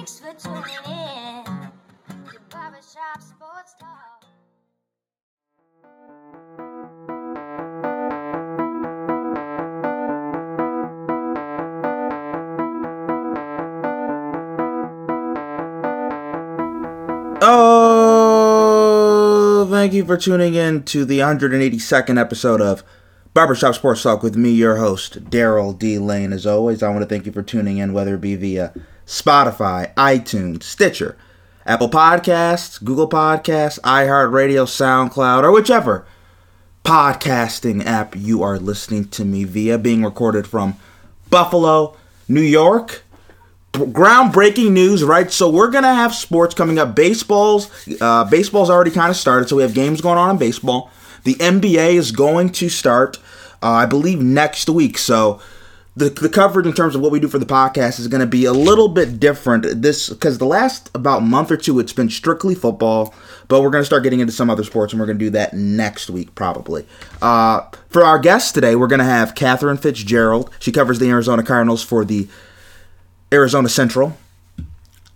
Thanks for tuning in to Barbershop Sports Talk. Oh, thank you for tuning in to the 182nd episode of Barbershop Sports Talk with me, your host, Daryl D. Lane. As always, I want to thank you for tuning in, whether it be via Spotify, iTunes, Stitcher, Apple Podcasts, Google Podcasts, iHeartRadio, SoundCloud, or whichever podcasting app you are listening to me via, being recorded from Buffalo, New York groundbreaking news, right? So we're gonna have sports coming up. Baseball's uh, baseball's already kind of started, so we have games going on in baseball. The NBA is going to start, uh, I believe, next week. So the, the coverage in terms of what we do for the podcast is going to be a little bit different. This because the last about month or two it's been strictly football, but we're going to start getting into some other sports, and we're going to do that next week probably. Uh, for our guest today, we're going to have Catherine Fitzgerald. She covers the Arizona Cardinals for the Arizona Central.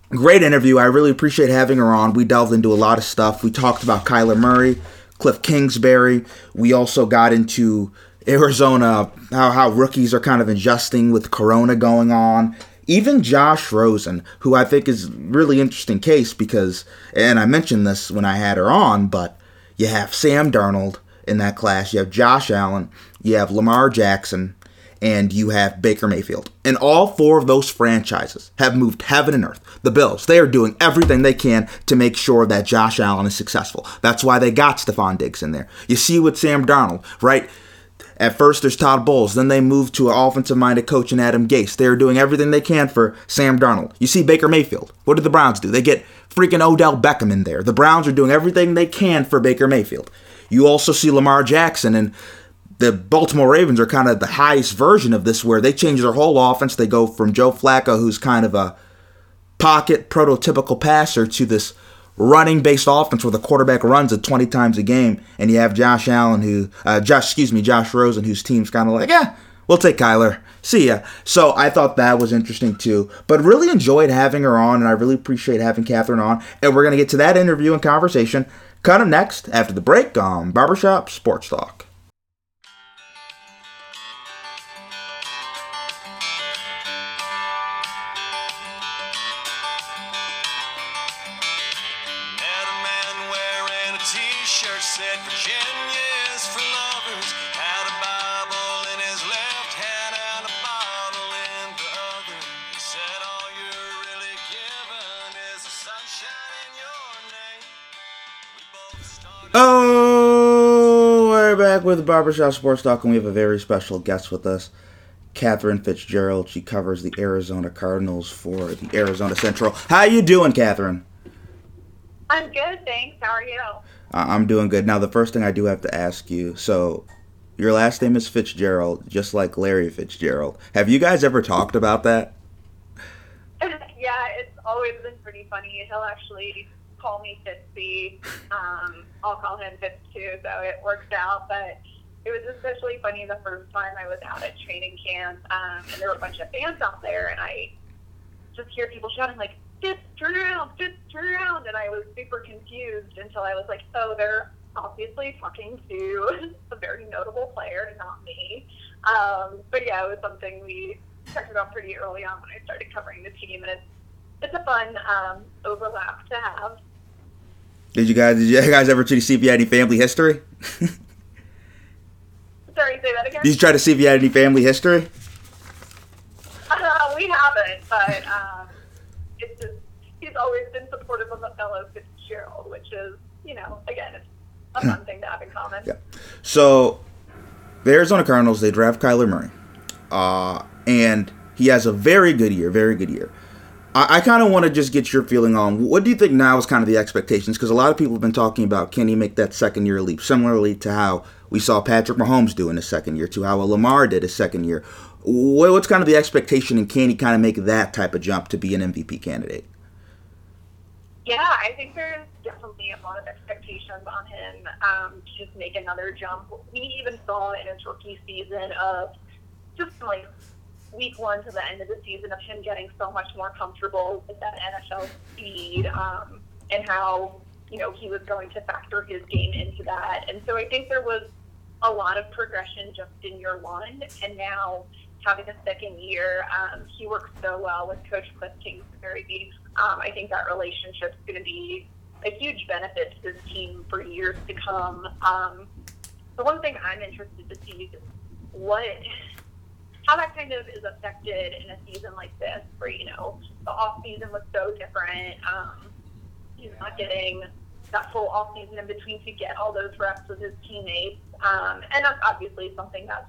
Great interview. I really appreciate having her on. We delved into a lot of stuff. We talked about Kyler Murray, Cliff Kingsbury. We also got into Arizona, how, how rookies are kind of adjusting with Corona going on. Even Josh Rosen, who I think is really interesting case because, and I mentioned this when I had her on, but you have Sam Darnold in that class, you have Josh Allen, you have Lamar Jackson, and you have Baker Mayfield. And all four of those franchises have moved heaven and earth. The Bills, they are doing everything they can to make sure that Josh Allen is successful. That's why they got Stefon Diggs in there. You see with Sam Darnold, right? At first, there's Todd Bowles. Then they moved to an offensive minded coach in Adam Gase. They're doing everything they can for Sam Darnold. You see Baker Mayfield. What did the Browns do? They get freaking Odell Beckham in there. The Browns are doing everything they can for Baker Mayfield. You also see Lamar Jackson and the Baltimore Ravens are kind of the highest version of this, where they change their whole offense. They go from Joe Flacco, who's kind of a pocket prototypical passer, to this running based offense where the quarterback runs it 20 times a game, and you have Josh Allen, who, uh, Josh, excuse me, Josh Rosen, whose team's kind of like, yeah, we'll take Kyler. See ya. So I thought that was interesting too, but really enjoyed having her on, and I really appreciate having Catherine on. And we're gonna get to that interview and conversation kind of next after the break on Barbershop Sports Talk. T-shirt said for lovers. Had a Bible in his left hand and a bottle in the other. He said all you're really given is the sunshine in your name. We both started. Oh, we're back with Barbershop Sports Talk, and we have a very special guest with us, Catherine Fitzgerald. She covers the Arizona Cardinals for the Arizona Central. How you doing, Catherine? I'm good, thanks. How are you? I'm doing good. Now, the first thing I do have to ask you, so your last name is Fitzgerald, just like Larry Fitzgerald. Have you guys ever talked about that? yeah, it's always been pretty funny. He'll actually call me Fitzy. Um, I'll call him Fitz too, so it works out. But it was especially funny the first time I was out at training camp, um, and there were a bunch of fans out there, and I just hear people shouting like, "Fitz, turn around! Fitz, turn around!" And I was super confused until I was like, "Oh, they're obviously talking to a very notable player, not me." Um, but yeah, it was something we talked about pretty early on when I started covering the team, and it's it's a fun um, overlap to have. Did you guys did you guys ever try to see if you had any family history? Sorry, say that again. did you try to see if you had any family history? Uh, we haven't, but um, just always been supportive of a fellow Fitzgerald, which is you know again it's a fun thing to have in common. Yeah. So the Arizona Cardinals they draft Kyler Murray, uh, and he has a very good year, very good year. I, I kind of want to just get your feeling on what do you think now is kind of the expectations because a lot of people have been talking about can he make that second year leap, similarly to how we saw Patrick Mahomes do in his second year, to how Lamar did his second year. What, what's kind of the expectation, and can he kind of make that type of jump to be an MVP candidate? Yeah, I think there's definitely a lot of expectations on him um, to just make another jump. We even saw in his rookie season of just like week one to the end of the season of him getting so much more comfortable with that NFL speed um, and how you know he was going to factor his game into that. And so I think there was a lot of progression just in year one, and now having a second year, um, he works so well with Coach Cliff Kingsbury. Um, I think that relationship's going to be a huge benefit to this team for years to come. Um, the one thing I'm interested to see is what how that kind of is affected in a season like this, where you know the off season was so different. Um, he's not getting that full off season in between to get all those reps with his teammates, um, and that's obviously something that's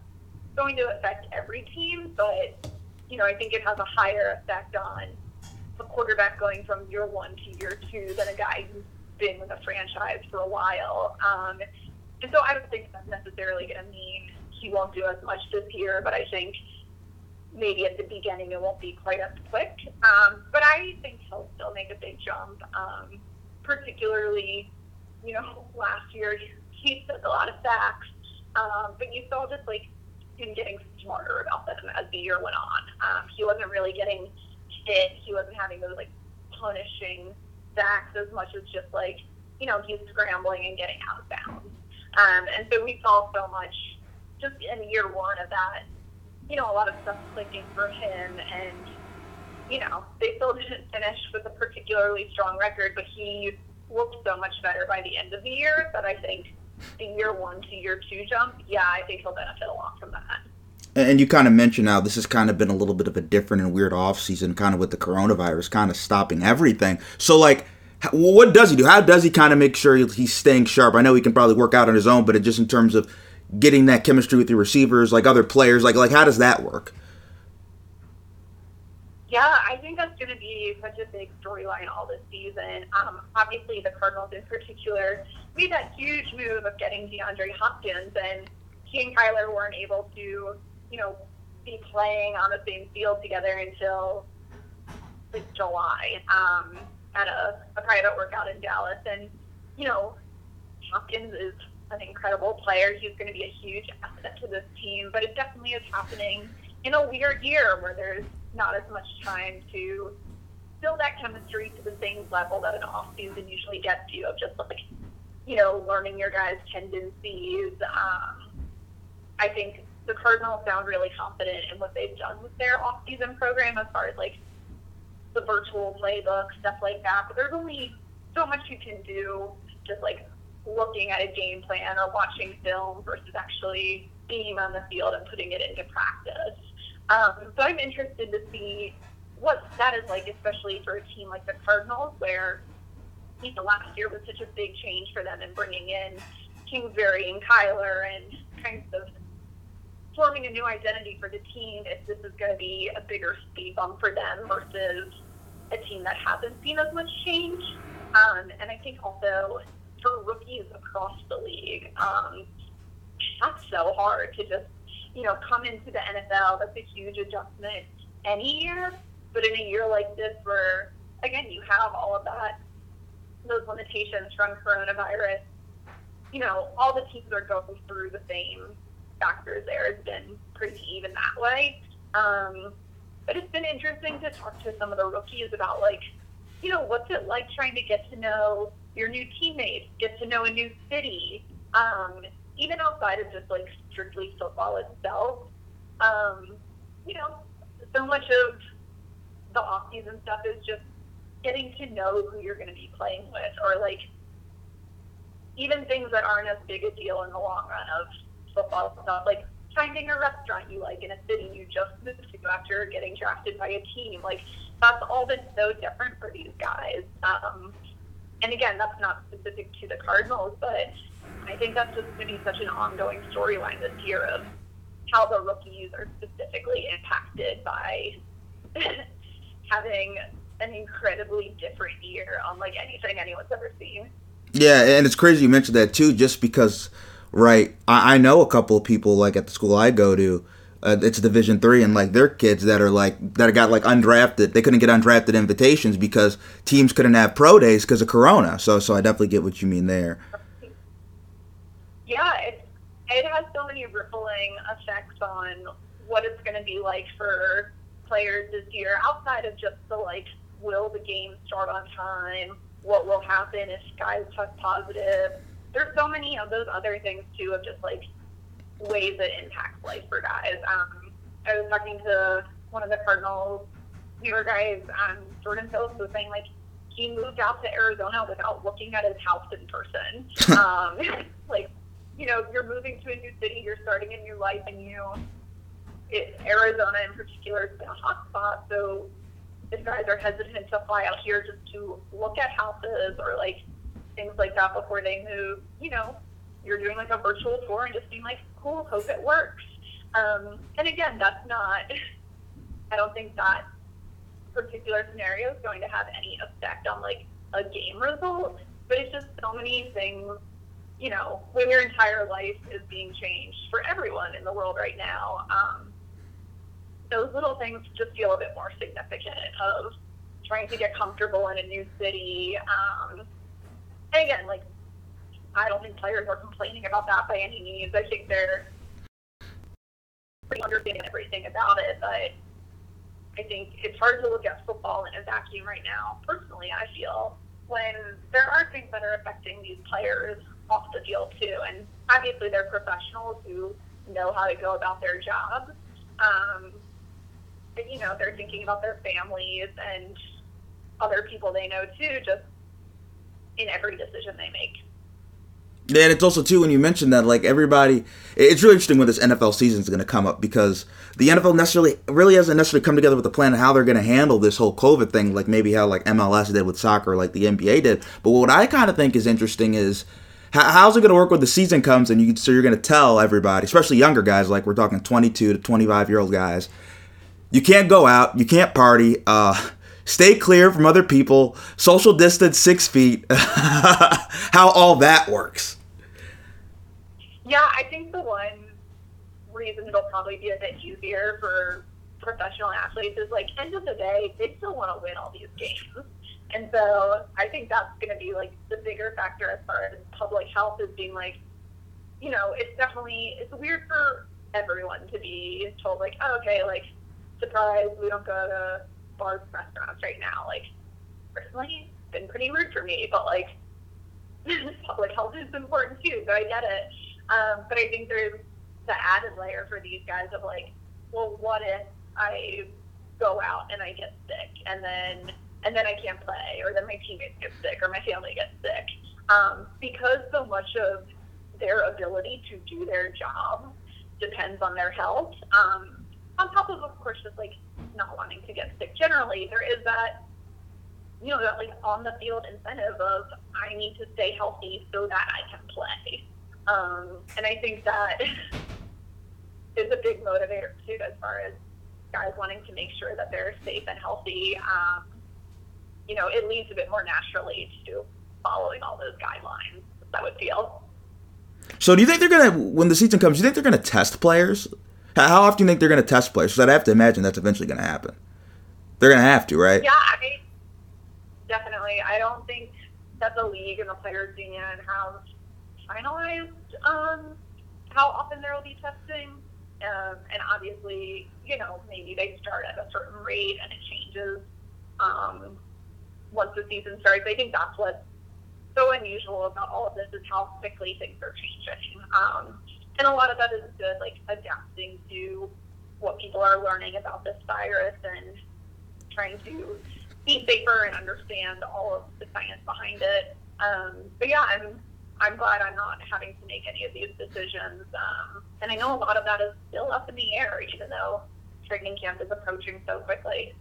going to affect every team. But you know, I think it has a higher effect on a quarterback going from year one to year two than a guy who's been with a franchise for a while. Um, and so I don't think that's necessarily going to mean he won't do as much this year, but I think maybe at the beginning it won't be quite as quick. Um, but I think he'll still make a big jump, um, particularly, you know, last year he took a lot of sacks, um, but you saw just like him getting smarter about them as the year went on. Um, he wasn't really getting hit. He wasn't having those like punishing sacks as much as just like, you know, he's scrambling and getting out of bounds. Um, and so we saw so much just in year one of that, you know, a lot of stuff clicking for him. And, you know, they still didn't finish with a particularly strong record, but he looked so much better by the end of the year that I think the year one to year two jump, yeah, I think he'll benefit a lot from that. And you kind of mentioned now this has kind of been a little bit of a different and weird off season, kind of with the coronavirus kind of stopping everything. So, like, what does he do? How does he kind of make sure he's staying sharp? I know he can probably work out on his own, but just in terms of getting that chemistry with your receivers, like other players, like like how does that work? Yeah, I think that's going to be such a big storyline all this season. Um, obviously, the Cardinals in particular made that huge move of getting DeAndre Hopkins, and he and Kyler weren't able to, you know, be playing on the same field together until like July. Um, at a, a private workout in Dallas. And, you know, Hopkins is an incredible player. He's going to be a huge asset to this team, but it definitely is happening in a weird year where there's not as much time to build that chemistry to the same level that an off season usually gets you of just like, you know, learning your guys' tendencies. Um, I think the Cardinals sound really confident in what they've done with their off season program as far as like the virtual playbook, stuff like that. But there's only so much you can do just like looking at a game plan or watching film versus actually being on the field and putting it into practice. Um, so I'm interested to see what that is like, especially for a team like the Cardinals, where you know last year was such a big change for them in bringing in Kingsbury and Kyler and kind of forming a new identity for the team. If this is going to be a bigger speed bump for them versus a team that hasn't seen as much change. Um, and I think also for rookies across the league, um, that's so hard to just, you know, come into the NFL. That's a huge adjustment any year. But in a year like this, where, again, you have all of that, those limitations from coronavirus, you know, all the teams are going through the same factors there. It's been pretty even that way. Um, but it's been interesting to talk to some of the rookies about like, you know, what's it like trying to get to know your new teammates, get to know a new city, um, even outside of just like strictly football itself. Um, you know, so much of the off season stuff is just getting to know who you're going to be playing with, or like even things that aren't as big a deal in the long run of football stuff, like finding a restaurant you like in a city you just moved to after getting drafted by a team. Like that's all been so different for these guys. Um, and again, that's not specific to the Cardinals, but I think that's just going to be such an ongoing storyline this year of how the rookies are specifically impacted by having an incredibly different year on like anything anyone's ever seen. Yeah, and it's crazy you mentioned that too, just because right? I, I know a couple of people like at the school I go to. Uh, it's Division three, and like their kids that are like that got like undrafted. They couldn't get undrafted invitations because teams couldn't have pro days because of Corona. So, so I definitely get what you mean there. Yeah, it it has so many rippling effects on what it's going to be like for players this year outside of just the like, will the game start on time? What will happen if guys test positive? There's so many of those other things too of just like ways it impacts life for guys. Um, I was talking to one of the Cardinals newer guys, um, Jordan Phillips was saying like he moved out to Arizona without looking at his house in person. um, like, you know, you're moving to a new city, you're starting a new life, and you, it, Arizona in particular has been a hot spot. So if guys are hesitant to fly out here just to look at houses or like things like that before they move, you know, you're doing like a virtual tour and just being like, cool, hope it works. Um, and again, that's not, I don't think that particular scenario is going to have any effect on like a game result, but it's just so many things, you know, when your entire life is being changed for everyone in the world right now. Um, those little things just feel a bit more significant of trying to get comfortable in a new city. Um, and again, like, I don't think players are complaining about that by any means. I think they're pretty understanding everything about it, but I think it's hard to look at football in a vacuum right now. Personally, I feel when there are things that are affecting these players off the field too, and obviously they're professionals who know how to go about their jobs. Um, but, you know, they're thinking about their families and other people they know too, just in every decision they make. Yeah, and it's also too when you mentioned that like everybody, it's really interesting when this NFL season is going to come up because the NFL necessarily really hasn't necessarily come together with a plan of how they're going to handle this whole COVID thing, like maybe how like MLS did with soccer, like the NBA did. But what I kind of think is interesting is how, how's it going to work when the season comes and you so you're going to tell everybody, especially younger guys, like we're talking 22 to 25 year old guys, you can't go out, you can't party. Uh, stay clear from other people, social distance six feet, how all that works. Yeah, I think the one reason it'll probably be a bit easier for professional athletes is like end of the day, they still want to win all these games. And so I think that's going to be like the bigger factor as far as public health is being like, you know, it's definitely, it's weird for everyone to be told like, oh, okay, like, surprise, we don't go to bars and restaurants right now. Like, personally, it's been pretty rude for me, but like, public health is important too, so I get it. Um, but I think there's the added layer for these guys of like, well, what if I go out and I get sick and then and then I can't play or then my teammates get sick or my family gets sick. Um, because so much of their ability to do their job depends on their health. Um, on top of, of course, just like not wanting to get sick generally, there is that, you know, that like on the field incentive of I need to stay healthy so that I can play. Um, and I think that is a big motivator too, as far as guys wanting to make sure that they're safe and healthy. Um, you know, it leads a bit more naturally to following all those guidelines. I would feel. So, do you think they're gonna, when the season comes, do you think they're gonna test players? How often do you think they're gonna test players? Because I'd have to imagine that's eventually gonna happen. They're gonna have to, right? Yeah, I mean, definitely. I don't think that the league and the players union have finalized um, how often there will be testing. Um, and obviously, you know, maybe they start at a certain rate and it changes um, once the season starts. I think that's what's so unusual about all of this is how quickly things are changing. Um, and a lot of that is good, like adapting to what people are learning about this virus and trying to be safer and understand all of the science behind it. Um, but yeah, I'm I'm glad I'm not having to make any of these decisions. Um, and I know a lot of that is still up in the air, even though training camp is approaching so quickly.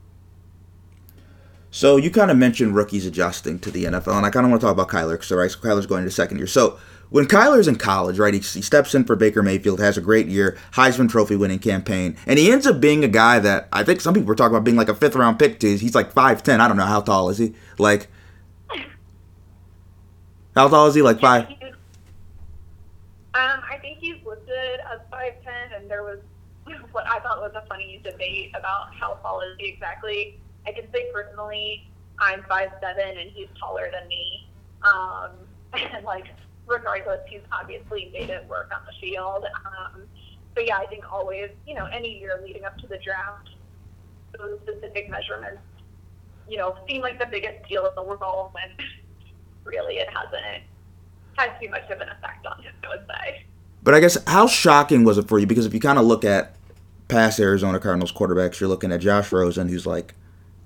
So you kind of mentioned rookies adjusting to the NFL, and I kind of want to talk about Kyler because right, so Kyler's going into second year. So when Kyler's in college, right, he, he steps in for Baker Mayfield, has a great year, Heisman Trophy winning campaign, and he ends up being a guy that I think some people were talking about being like a fifth round pick. To he's like five ten. I don't know how tall is he. Like how tall is he? Like five. Um, I think he's listed as five ten, and there was what I thought was a funny debate about how tall is he exactly. I can say personally, I'm five seven, and he's taller than me. Um, and like, regardless, he's obviously made it work on the field. Um, but yeah, I think always, you know, any year leading up to the draft, those specific measurements, you know, seem like the biggest deal in the world when really it hasn't had too much of an effect on him, I would say. But I guess how shocking was it for you? Because if you kind of look at past Arizona Cardinals quarterbacks, you're looking at Josh Rosen, who's like,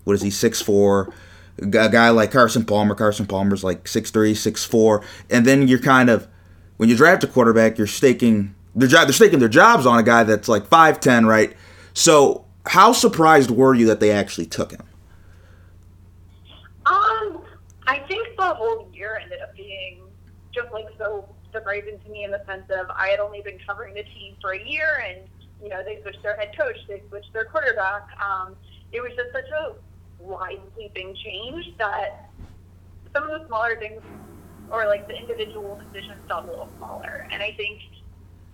what is he, six four? A guy like Carson Palmer. Carson Palmer's like six three, six four, and then you're kind of when you draft a quarterback, you're staking. They're staking their jobs on a guy that's like five ten, right? So how surprised were you that they actually took him? Um, I think the whole year ended up being just like so surprising to me in the sense of I had only been covering the team for a year, and you know they switched their head coach, they switched their quarterback. Um, it was just such a sweeping change that some of the smaller things or like the individual decisions felt a little smaller. And I think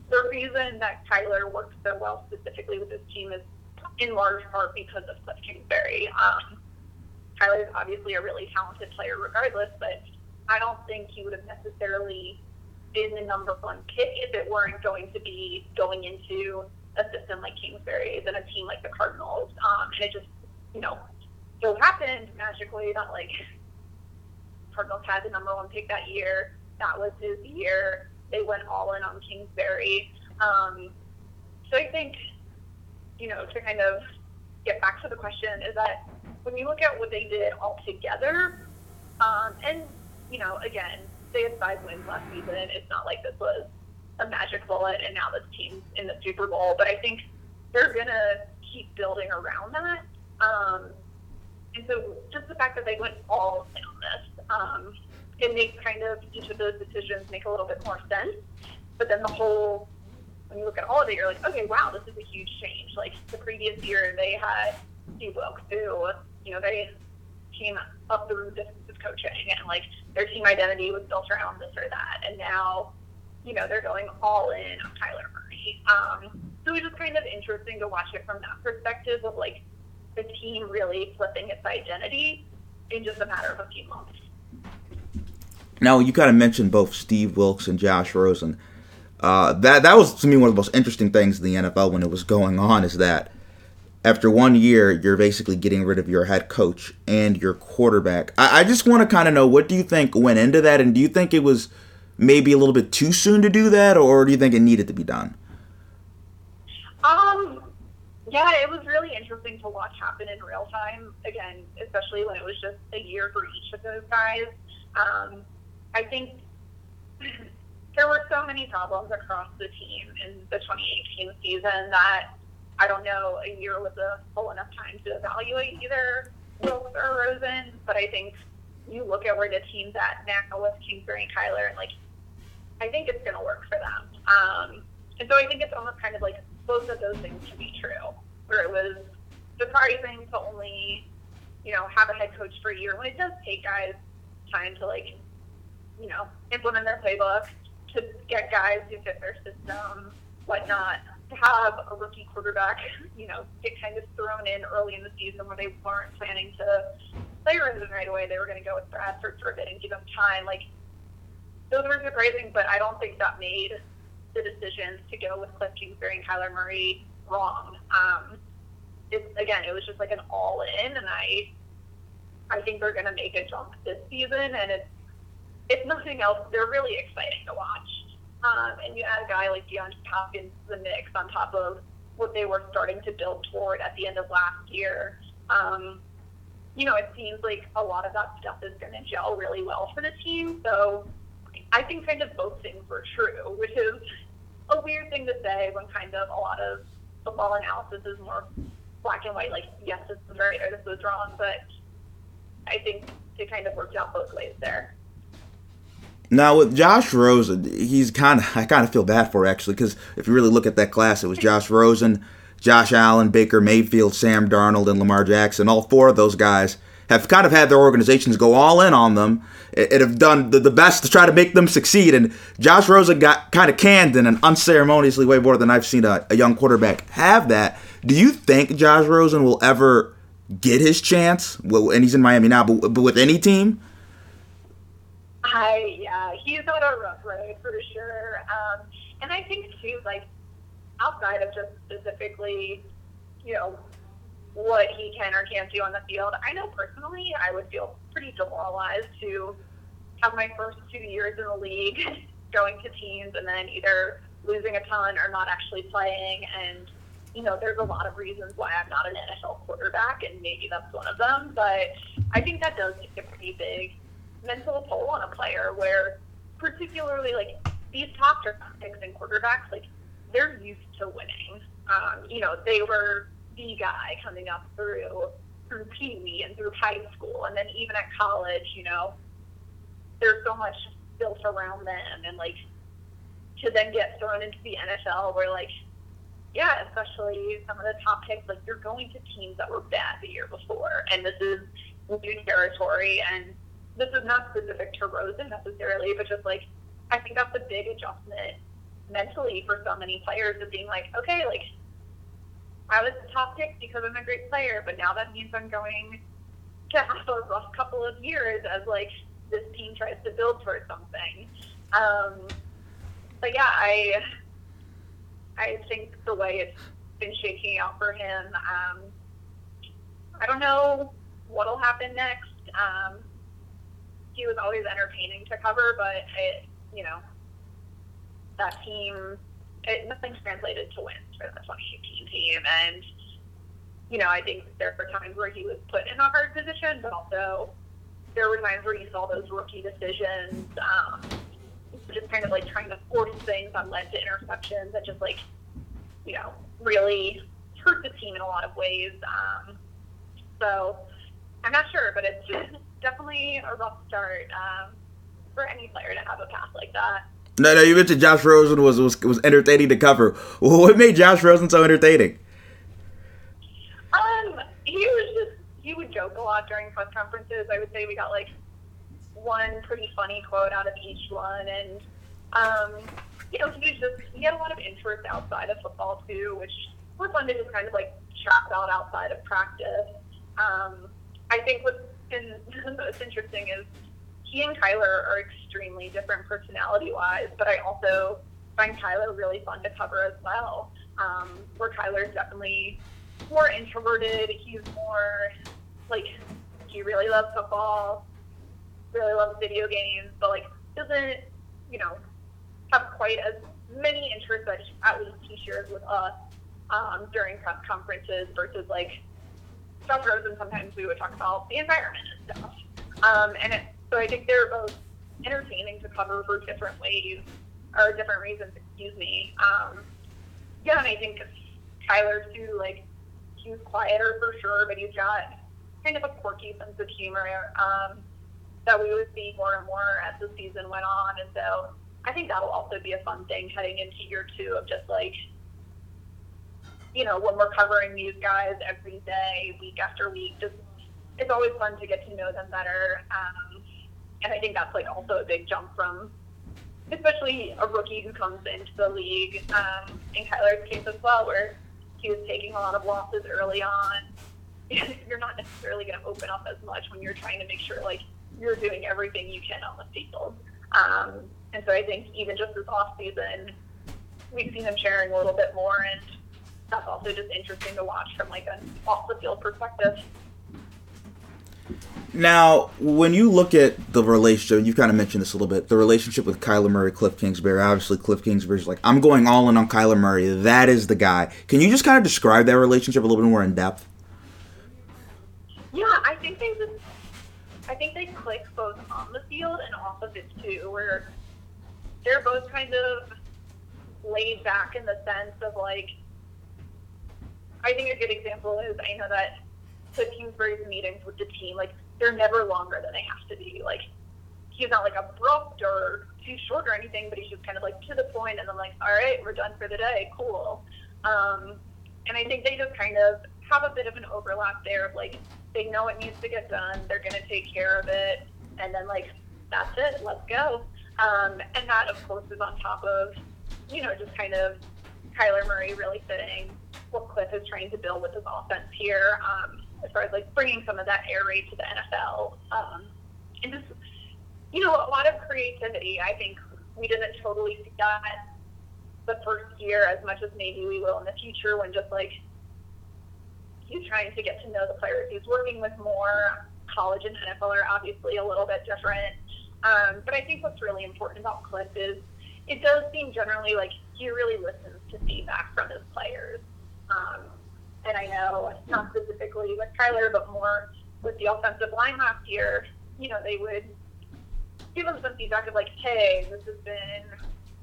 the reason that Kyler worked so well specifically with this team is in large part because of Cliff Kingsbury. Um, Kyler is obviously a really talented player regardless, but I don't think he would have necessarily been the number one pick if it weren't going to be going into a system like Kingsbury's and a team like the Cardinals. Um, and it just, you know, so it happened magically that like Cardinals had the number one pick that year. That was his year. They went all in on Kingsbury. Um, so I think, you know, to kind of get back to the question is that when you look at what they did all together, um, and, you know, again, they had five wins last season. It's not like this was a magic bullet and now this team's in the Super Bowl, but I think they're going to keep building around that. Um, and so just the fact that they went all in on this, um, it makes kind of each of those decisions make a little bit more sense. But then the whole, when you look at all of it, you're like, okay, wow, this is a huge change. Like the previous year, they had Steve Wilks, who, you know, they came up through defensive coaching and like their team identity was built around this or that. And now, you know, they're going all in on Kyler Murray. Um, so it was just kind of interesting to watch it from that perspective of like the team really flipping its identity in just a matter of a few months. Now you kind of mentioned both Steve Wilks and Josh Rosen. Uh, that that was to me one of the most interesting things in the NFL when it was going on is that after one year you're basically getting rid of your head coach and your quarterback. I, I just want to kind of know what do you think went into that, and do you think it was maybe a little bit too soon to do that, or do you think it needed to be done? Um, yeah, it was really interesting to watch happen in real time. Again, especially when it was just a year for each of those guys. Um, I think there were so many problems across the team in the 2018 season that I don't know a year was a full enough time to evaluate either Wilks or Rosen. But I think you look at where the team's at now with Kingsbury and Kyler, and like I think it's going to work for them. Um, and so I think it's almost kind of like both of those things can be true, where it was surprising to only, you know, have a head coach for a year when it does take guys time to like, you know, implement their playbook, to get guys who fit their system, whatnot. To have a rookie quarterback, you know, get kind of thrown in early in the season where they weren't planning to play Rosen right away. They were going to go with Bradford for a bit and give him time. Like, those were surprising, but I don't think that made the decisions to go with Cliff Kingsbury and Kyler Murray wrong. Um, it, again, it was just like an all in, and I, I think they're going to make a jump this season, and it's, if nothing else, they're really exciting to watch. Um, and you add a guy like DeAndre Hopkins to the mix on top of what they were starting to build toward at the end of last year. Um, you know, it seems like a lot of that stuff is going to gel really well for the team. So I think kind of both things were true, which is a weird thing to say when kind of a lot of football analysis is more black and white, like, yes, this was right or this was wrong. But I think it kind of worked out both ways there. Now with Josh Rosen, he's kind of I kind of feel bad for actually because if you really look at that class, it was Josh Rosen, Josh Allen, Baker Mayfield, Sam Darnold, and Lamar Jackson. All four of those guys have kind of had their organizations go all in on them and have done the, best to try to make them succeed. And Josh Rosen got kind of canned in an unceremoniously way more than I've seen a, a young quarterback have that. Do you think Josh Rosen will ever get his chance? Well, and he's in Miami now, but, but with any team? I yeah, he's on a rough road for sure. Um, and I think too, like outside of just specifically, you know, what he can or can't do on the field, I know personally I would feel pretty demoralized to have my first two years in the league going to teams and then either losing a ton or not actually playing. And, you know, there's a lot of reasons why I'm not an NFL quarterback, and maybe that's one of them. But I think that does take a pretty big mental toll on a player where, particularly, like, these top draft picks and quarterbacks, like, they're used to winning. Um, you know, they were the guy coming up through through Pee Wee and through high school, and then even at college, you know, there's so much built around them, and like to then get thrown into the NFL, where like, yeah, especially some of the top picks, like you're going to teams that were bad the year before, and this is new territory, and this is not specific to Rosen necessarily, but just like I think that's a big adjustment mentally for so many players of being like, okay, like I was the top pick because I'm a great player, but now that means I'm going to have a rough couple of years as like this team tries to build towards something. Um, but yeah, I I think the way it's been shaking out for him, um, I don't know what'll happen next. Um, he was always entertaining to cover, but it, you know, that team, it, nothing translated to wins for the 2018 team. And, you know, I think there were times where he was put in a hard position, but also there were times where you saw those rookie decisions, um, just kind of like trying to force things on led to interceptions that just like, you know, really hurt the team in a lot of ways. Um, so I'm not sure, but it's definitely a rough start um, for any player to have a path like that. No, no, you mentioned Josh Rosen was was was entertaining to cover. What made Josh Rosen so entertaining? Um, he was just he would joke a lot during press conferences. I would say we got like one pretty funny quote out of each one, and um, you know, he was just he had a lot of interest outside of football too, which was fun to just kind of like chat about outside of practice. Um, I think what's been most interesting is he and Kyler are extremely different personality wise, but I also find Kyler really fun to cover as well. Um, where Kyler's definitely more introverted. He's more like he really loves football, really loves video games, but like doesn't you know have quite as many interests that at least he shares with us um, during press conferences versus like Josh Rosen. Sometimes we would talk about the environment and stuff, um, and it, so I think they're both entertaining to cover for different ways or different reasons. Excuse me. Um, yeah, and I think Kyler too, like he's quieter for sure, but he's got kind of a quirky sense of humor um, that we would see more and more as the season went on, and so I think that'll also be a fun thing heading into year two of just like you know when we're covering these guys every day, week after week, just it's always fun to get to know them better. Um, and I think that's like also a big jump from, especially a rookie who comes into the league. Um, in Kyler's case as well, where he was taking a lot of losses early on. you're not necessarily going to open up as much when you're trying to make sure like you're doing everything you can on the field. Um, and so I think even just this off season, we've seen him sharing a little bit more, and that's also just interesting to watch from like an off the field perspective. Now, when you look at the relationship, you've kind of mentioned this a little bit, the relationship with Kyler Murray, Cliff Kingsbury. Obviously, Cliff Kingsbury's like, I'm going all in on Kyler Murray. That is the guy. Can you just kind of describe that relationship a little bit more in depth? Yeah, I think they just, I think they click both on the field and off of it too, where they're both kind of laid back in the sense of like, I think a good example is I know that Cliff Kingsbury's meetings with the team, like they're never longer than they have to be. Like he's not like abrupt or too short or anything, but he's just kind of like to the point and then like, all right, we're done for the day, cool. Um, and I think they just kind of have a bit of an overlap there of like they know it needs to get done, they're gonna take care of it, and then like that's it, let's go. Um, and that of course is on top of, you know, just kind of Kyler Murray really fitting what Cliff is trying to build with his offense here. Um, as far as like bringing some of that air raid to the NFL. Um, and just, you know, a lot of creativity. I think we didn't totally see that the first year as much as maybe we will in the future when just like he's trying to get to know the players he's working with more. College and NFL are obviously a little bit different. Um, but I think what's really important about Cliff is it does seem generally like he really listens to feedback from his players. Um, and I know not specifically with Kyler, but more with the offensive line last year, you know, they would give him some feedback of like, hey, this has been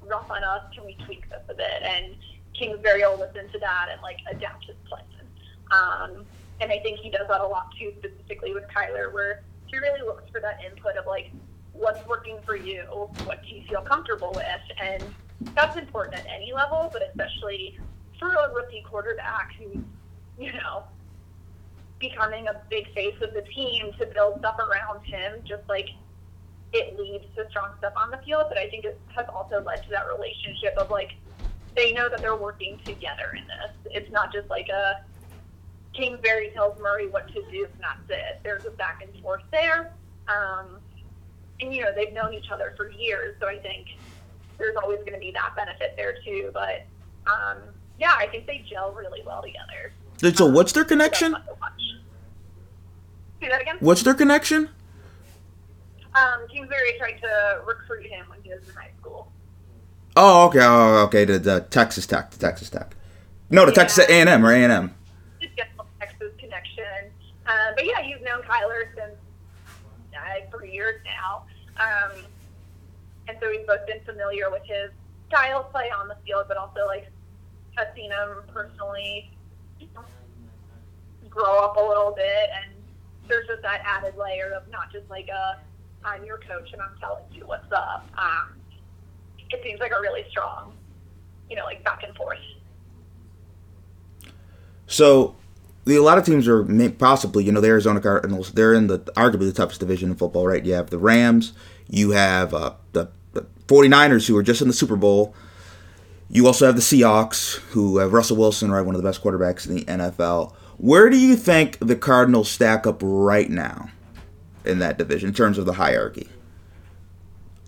rough on us. Can we tweak this a bit? And Kingsbury will listen to that and like adapt his plan. Um, and I think he does that a lot too, specifically with Kyler, where he really looks for that input of like, what's working for you, what do you feel comfortable with, and that's important at any level, but especially for a rookie quarterback who's, you know, becoming a big face of the team to build stuff around him, just like it leads to strong stuff on the field. But I think it has also led to that relationship of like they know that they're working together in this. It's not just like a Kingsbury tells Murray what to do, and that's it. There's a back and forth there. Um, and, you know, they've known each other for years, so I think there's always going to be that benefit there, too. But, um, yeah, I think they gel really well together. So what's their connection? That's fun to watch. Say that again? What's their connection? Um, Kingsbury tried to recruit him when he was in high school. Oh, okay, oh, okay. The, the Texas Tech, the Texas Tech. No, the Yeah. Texas A and M or A and M. Just get the Texas connection. Uh, but yeah, you've known Kyler since uh, three years now. Um, and so we've both been familiar with his style play on the field, but also like have seen him personally grow up a little bit. And there's just that added layer of not just like a I'm your coach and I'm telling you what's up. Um, it seems like a really strong, you know, like back and forth. So, a lot of teams are possibly, you know, the Arizona Cardinals. They're in the arguably the toughest division in football, right? You have the Rams, you have uh, the, the 49ers, who are just in the Super Bowl. You also have the Seahawks, who have Russell Wilson, right, one of the best quarterbacks in the NFL. Where do you think the Cardinals stack up right now in that division in terms of the hierarchy?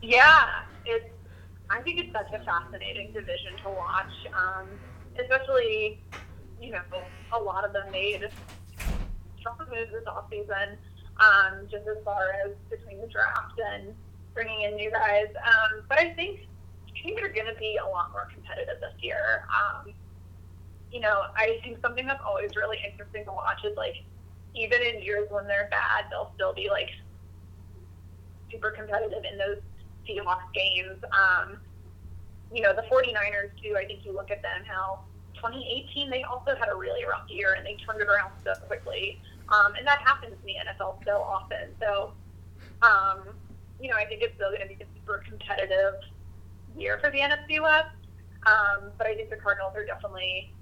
Yeah, it's. I think it's such a fascinating division to watch, um, especially you know a lot of them made strong moves this offseason, um, just as far as between the draft and bringing in new guys. Um, but I think I think they're going to be a lot more competitive this year. Um, you know, I think something that's always really interesting to watch is like even in years when they're bad, they'll still be like super competitive in those Seahawks games. Um, you know, the 49ers, too, I think you look at them, how 2018, they also had a really rough year and they turned it around so quickly. Um, and that happens in the NFL so often. So, um, you know, I think it's still going to be a super competitive year for the NFC West. Um, but I think the Cardinals are definitely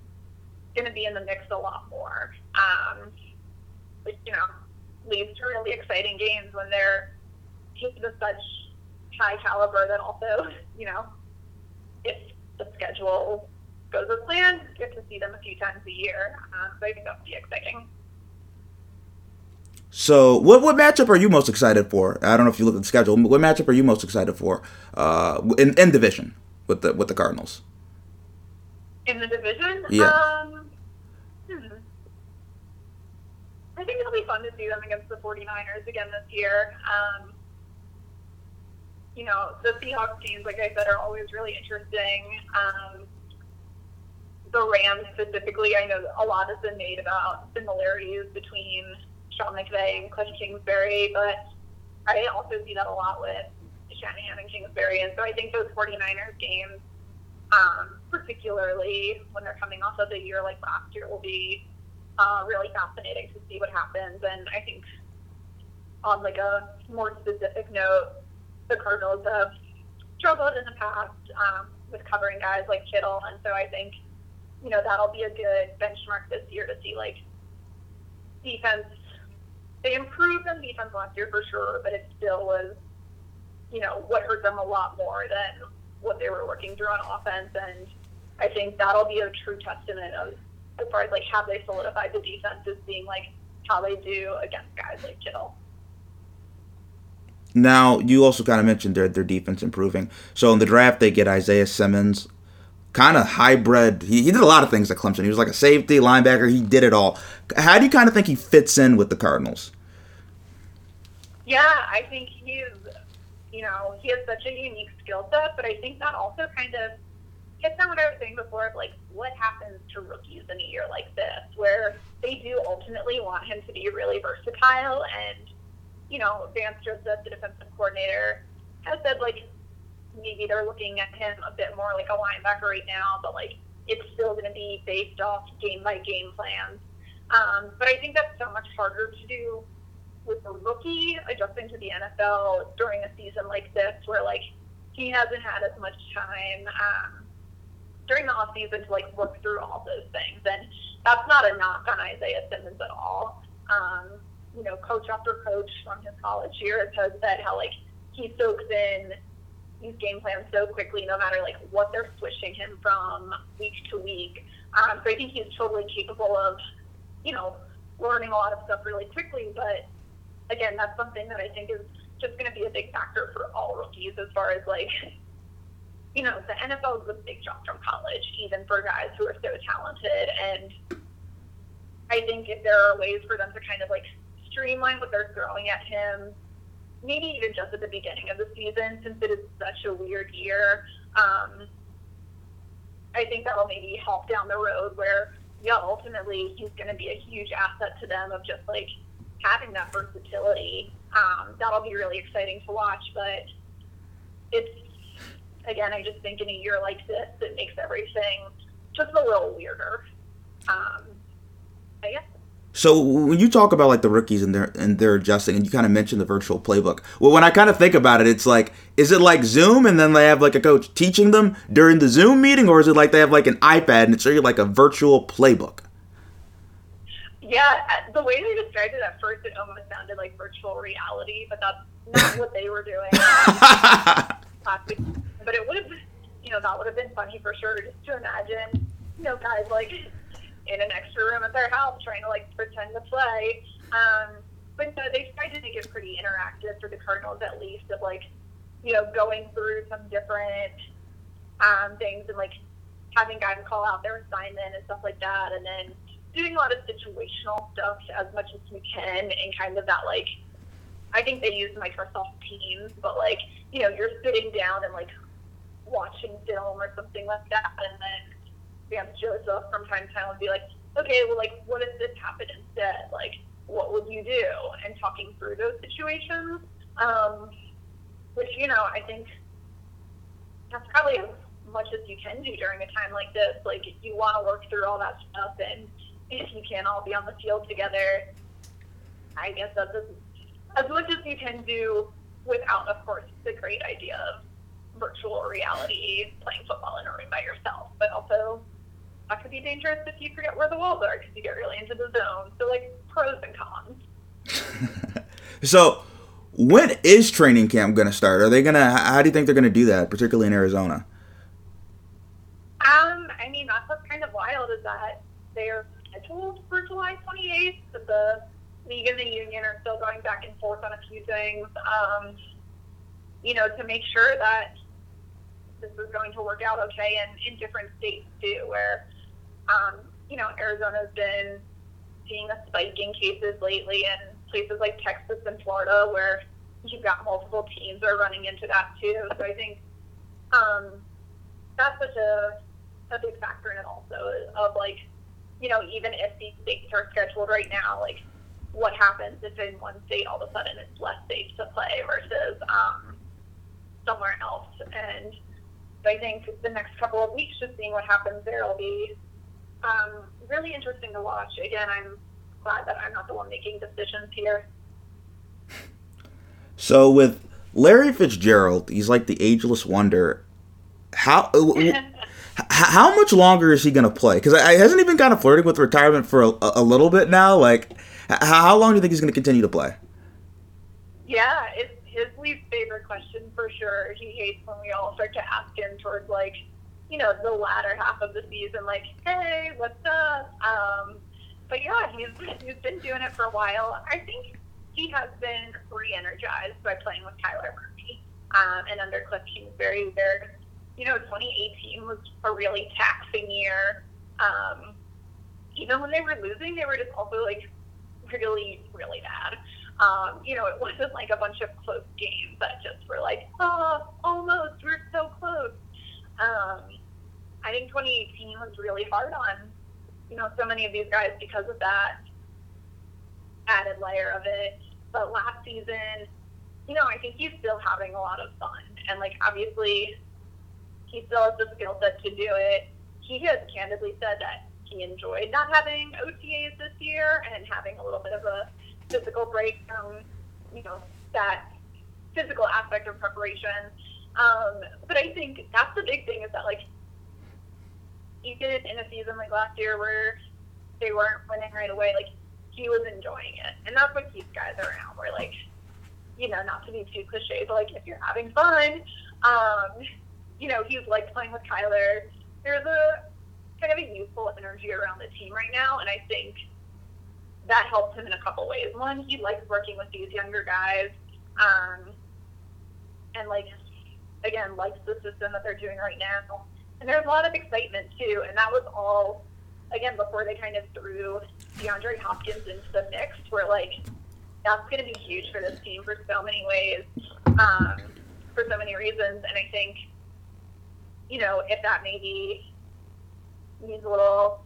going to be in the mix a lot more. Um, which, you know, leads to really exciting games when they're teams of such high caliber that also, you know, if the schedule goes as planned, get to see them a few times a year. Um, so I think that would be exciting. So, what what matchup are you most excited for? I don't know if you look at the schedule. What matchup are you most excited for uh, in in division with the with the Cardinals? In the division? Yeah. Um, hmm. I think it'll be fun to see them against the 49ers again this year. Um, you know, the Seahawks teams, like I said, are always really interesting. Um, the Rams specifically, I know a lot has been made about similarities between Sean McVay and Cliff Kingsbury, but I also see that a lot with Shanahan and Kingsbury. And so I think those 49ers games, um, particularly when they're coming off of a year like last year, will be uh, really fascinating to see what happens. And I think on like a more specific note, the Cardinals have struggled in the past um, with covering guys like Kittle, and so I think you know that'll be a good benchmark this year to see like defense. They improved on defense last year for sure, but it still was you know what hurt them a lot more than what they were working through on offense, and I think that'll be a true testament of as far as like have they solidified the defense as being like how they do against guys like Kittle. Now, you also kind of mentioned their their defense improving. So in the draft, they get Isaiah Simmons, kind of hybrid. He, he did a lot of things at Clemson. He was like a safety, linebacker. He did it all. How do you kind of think he fits in with the Cardinals? Yeah, I think he's, you know, he has such a unique skill set, but I think that also kind of hits on what I was saying before of like what happens to rookies in a year like this, where they do ultimately want him to be really versatile. And, you know, Vance Joseph, the defensive coordinator, has said like maybe they're looking at him a bit more like a linebacker right now, but like it's still going to be based off game by game plans. Um, but I think that's so much harder to do with a rookie adjusting to the NFL during a season like this, where like he hasn't had as much time um, during the off season to like work through all those things. And that's not a knock on Isaiah Simmons at all. Um, you know, coach after coach from his college years has said how like he soaks in these game plans so quickly, no matter like what they're switching him from week to week. Um, so I think he's totally capable of, you know, learning a lot of stuff really quickly. But again, that's something that I think is just going to be a big factor for all rookies as far as like, you know, the NFL is a big jump from college, even for guys who are so talented. And I think if there are ways for them to kind of like streamline what they're throwing at him, maybe even just at the beginning of the season, since it is such a weird year, um, I think that'll maybe help down the road where, yeah, ultimately he's going to be a huge asset to them of just like having that versatility. Um, that'll be really exciting to watch, but it's again, I just think in a year like this, it makes everything just a little weirder. Um, but yeah. So when you talk about like the rookies and their and they're adjusting, and you kind of mentioned the virtual playbook. Well, when I kind of think about it, it's like, is it like Zoom, and then they have like a coach teaching them during the Zoom meeting, or is it like they have like an iPad and it's really like a virtual playbook? Yeah, the way they described it at first, it almost sounded like virtual reality, but that's not what they were doing. but it would have, you know, that would have been funny for sure, just to imagine, you know, guys like in an extra room at their house trying to like pretend to play. Um, but no, they tried to make it pretty interactive for the Cardinals at least, of like, you know, going through some different um, things and like having guys call out their assignment and stuff like that, and then doing a lot of situational stuff as much as we can and kind of that like I think they use Microsoft Teams, but like, you know, you're sitting down and like watching film or something like that and then Vance Joseph from time to time would be like, Okay, well like what if this happened instead? Like what would you do? And talking through those situations. Um, which, you know, I think that's probably as much as you can do during a time like this. Like you want to work through all that stuff and if you can all be on the field together, I guess that's as, as much as you can do without, of course, the great idea of virtual reality, playing football in a room by yourself. But also, that could be dangerous if you forget where the walls are because you get really into the zone. So, like, pros and cons. so, when is training camp going to start? Are they going to, how do you think they're going to do that, particularly in Arizona? Um, I mean, that's what's kind of wild is that they're scheduled for July 28th, but the league and the union are still going back and forth on a few things. Um, you know, to make sure that this is going to work out okay, and in different states too, where um, you know Arizona's been seeing a spike in cases lately, and places like Texas and Florida, where you've got multiple teams are running into that too. So I think um, that's such a a big factor in it also of like you know, even if these states are scheduled right now, like what happens if in one state all of a sudden it's less safe to play versus um, somewhere else? And I think the next couple of weeks, just seeing what happens there will be um, really interesting to watch. Again, I'm glad that I'm not the one making decisions here. So with Larry Fitzgerald, he's like the ageless wonder. How how much longer is he going to play? Because he hasn't he been kind of flirting with retirement for a, a little bit now? Like, how long do you think he's going to continue to play? Yeah, it's his least favorite question for sure. He hates when we all start to ask him towards like, you know, the latter half of the season, like, hey, what's up? Um, but yeah, he's he's been doing it for a while. I think he has been re-energized by playing with Kyler Murray. Um, and under Cliff Kingsbury, they're you know, 2018 was a really taxing year. Um, even when they were losing, they were just also like really, really bad. Um, you know, it wasn't like a bunch of close games that just were like, oh, almost, we're so close. Um, I think 2018 was really hard on, you know, so many of these guys because of that added layer of it. But last season, you know, I think he's still having a lot of fun. And, like, obviously, he still has the skill set to do it. He has candidly said that he enjoyed not having OTAs this year and having a little bit of a physical break from, you know, that physical aspect of preparation. Um, but I think that's the big thing is that, like, even in a season like last year where they weren't winning right away, like, he was enjoying it. And that's what keeps guys around. Where, like, you know, not to be too cliche, but, like, if you're having fun, um, you know, he's like playing with Kyler. There's a kind of a youthful energy around the team right now, and I think that helps him in a couple ways. One, he likes working with these younger guys, um, and like again likes the system that they're doing right now. And there's a lot of excitement too, and that was all again before they kind of threw DeAndre Hopkins into the mix. Where like that's going to be huge for this team for so many ways, um, for so many reasons, and I think you know if that maybe needs a little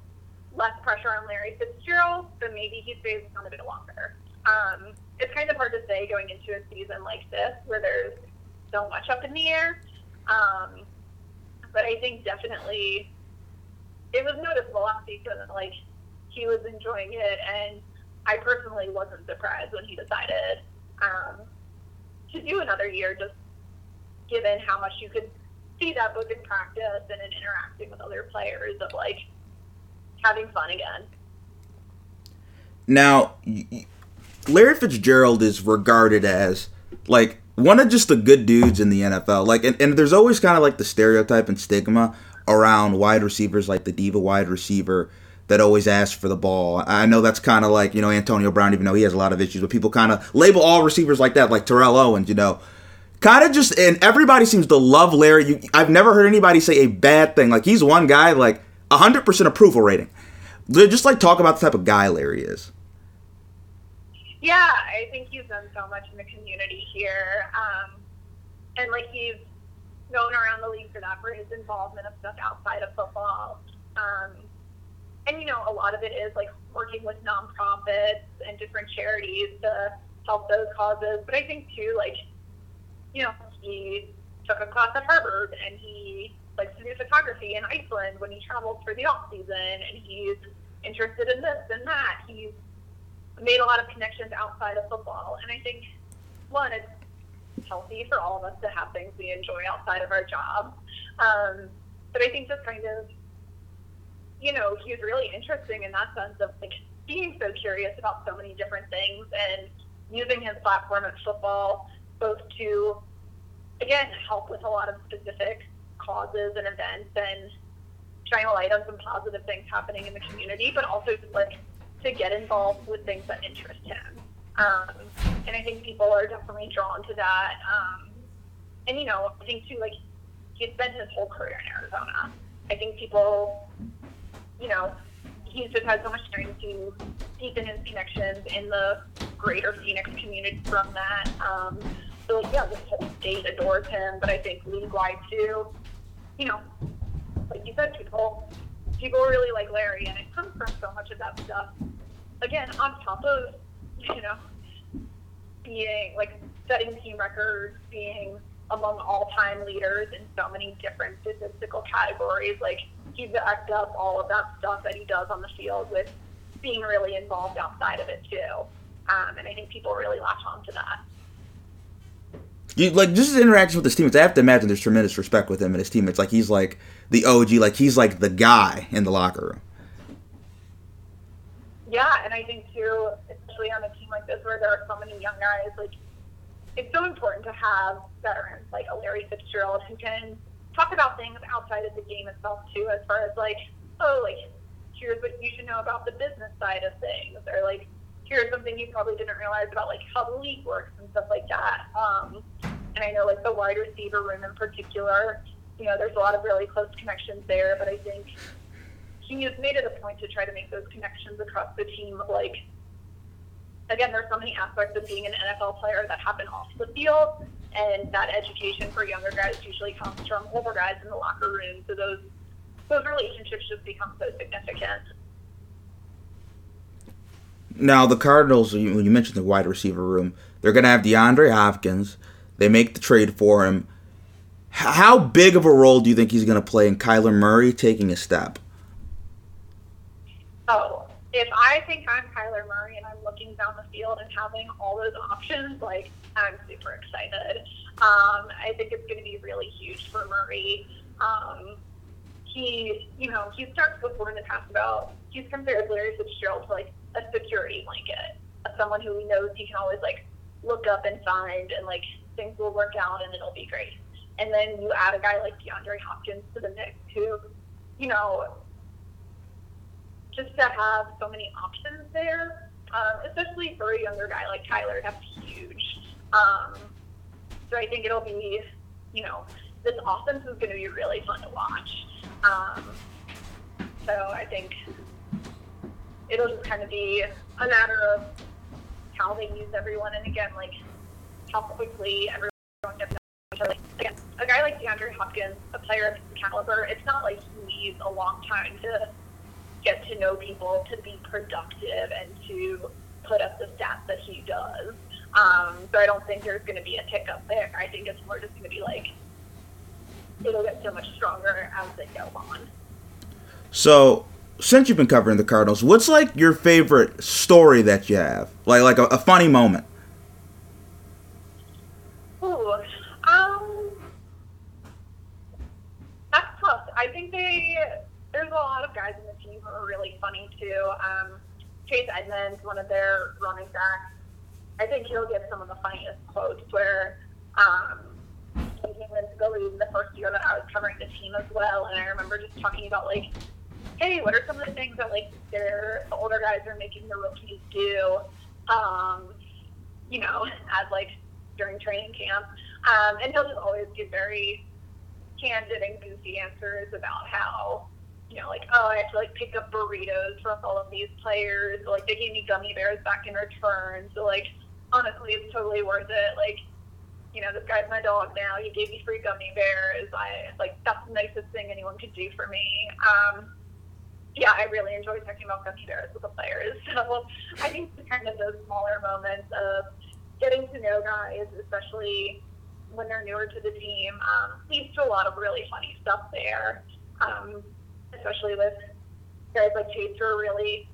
less pressure on Larry Fitzgerald, then maybe he stays on a bit longer. Um, it's kind of hard to say going into a season like this where there's so much up in the air. Um, but I think definitely it was noticeable last season like he was enjoying it, and I personally wasn't surprised when he decided um, to do another year, just given how much you could see that both in practice and in interacting with other players of like having fun again. Now, Larry Fitzgerald is regarded as like one of just the good dudes in the NFL. Like, and, and there's always kind of like the stereotype and stigma around wide receivers, like the diva wide receiver that always asks for the ball. I know that's kind of like you know Antonio Brown, even though he has a lot of issues, but people kind of label all receivers like that, like Terrell Owens, you know. Kind of just, and everybody seems to love Larry. You, I've never heard anybody say a bad thing. Like he's one guy, like 100% approval rating. Just like talk about the type of guy Larry is. Yeah, I think he's done so much in the community here. Um, and like he's known around the league for that, for his involvement of stuff outside of football. Um, and you know, a lot of it is like working with nonprofits and different charities to help those causes. But I think too, like, you know, he took a class at Harvard and he likes to do photography in Iceland when he travels for the off season and he's interested in this and that. He's made a lot of connections outside of football. And I think one, it's healthy for all of us to have things we enjoy outside of our job. Um, but I think just kind of, you know, he's really interesting in that sense of like being so curious about so many different things and using his platform at football both to, again, help with a lot of specific causes and events and shine a light on some positive things happening in the community, but also like to get involved with things that interest him. Um, and I think people are definitely drawn to that. Um, and you know, I think too, like he's spent his whole career in Arizona. I think people, you know, he's just had so much time to deepen his connections in the greater Phoenix community from that. Um, so like, yeah, this whole state adores him, but I think league wide too, you know, like you said, people people really like Larry, and it comes from so much of that stuff. Again, on top of you know being like setting team records, being among all-time leaders in so many different statistical categories, like he backed up all of that stuff that he does on the field with being really involved outside of it too. Um, and I think people really latch on to that. You like just his interaction with his teammates. I have to imagine there's tremendous respect with him and his teammates. Like he's like the OG, like he's like the guy in the locker room. Yeah, and I think too, especially on a team like this where there are so many young guys, like it's so important to have veterans like a Larry Fitzgerald who can talk about things outside of the game itself too, as far as like, oh, like here's what you should know about the business side of things, or like here's something you probably didn't realize about like how the league works and stuff like that. Um, and I know like the wide receiver room in particular, you know, there's a lot of really close connections there, but I think he has made it a point to try to make those connections across the team. Like, again, there's so many aspects of being an NFL player that happen off the field, and that education for younger guys usually comes from older guys in the locker room. So those those relationships just become so significant. Now the Cardinals, when you mentioned the wide receiver room, they're going to have DeAndre Hopkins. They make the trade for him. How big of a role do you think he's going to play in Kyler Murray taking a step? Oh, if I think I'm Kyler Murray and I'm looking down the field and having all those options, like I'm super excited. Um, I think it's going to be really huge for Murray. Um, he, you know, he starts before in the past about he's compared Larry Fitzgerald to like a security blanket, someone who he knows he can always like look up and find, and like things will work out and it'll be great. And then you add a guy like DeAndre Hopkins to the mix, who, you know, just to have so many options there, um, especially for a younger guy like Kyler, that's huge. Um, so I think it'll be, you know, this offense is going to be really fun to watch. Um, so I think it'll just kind of be a matter of how they use everyone, and again, like how quickly everyone gets each other. Again, a guy like DeAndre Hopkins, a player of his caliber, it's not like he needs a long time to get to know people, to be productive, and to put up the stats that he does. Um, so I don't think there's going to be a tick up there. I think it's more just going to be like it'll get so much stronger as they go on. So, since you've been covering the Cardinals, what's like your favorite story that you have? Like like a, a funny moment. Um, that's tough. I think they there's a lot of guys in the team who are really funny too. Um, Chase Edmonds, one of their running backs, I think he'll get some of the funniest quotes. Where um, he came into the league the first year that I was covering the team as well, and I remember just talking about like, hey, what are some of the things that like their the older guys are making the rookies do? Um, you know, as like during training camp. Um, and he'll just always give very candid and goofy answers about how, you know, like, oh, I have to like pick up burritos from all of these players. Or, like they gave me gummy bears back in return. So like, honestly, it's totally worth it. Like, you know, this guy's my dog now. He gave me free gummy bears. I like that's the nicest thing anyone could do for me. Um, yeah, I really enjoy talking about gummy bears with the players. So I think it's kind of those smaller moments of getting to know guys, especially when they're newer to the team, um, leads to a lot of really funny stuff there. Um, especially with guys like Chase who are really,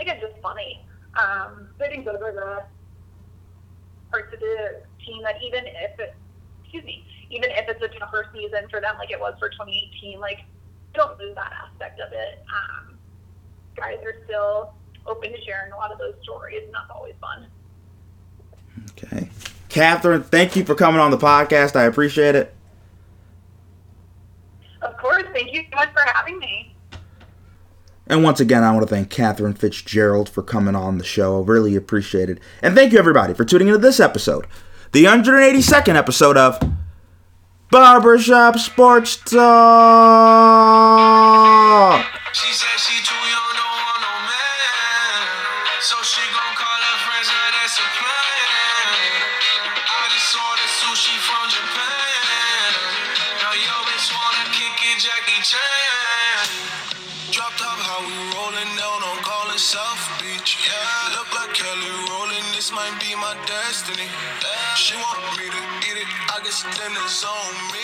again, just funny. Um, so I think those are the parts of the team that even if it, excuse me, even if it's a tougher season for them like it was for 2018, like don't lose that aspect of it. Um, guys are still open to sharing a lot of those stories, and that's always fun. Okay. Katherine, thank you for coming on the podcast. I appreciate it. Of course, thank you so much for having me. And once again, I want to thank Katherine Fitzgerald for coming on the show. Really appreciate it. And thank you, everybody, for tuning into this episode, the 182nd episode of Barbershop Sports Talk. She said she it, I guess dinner's on me.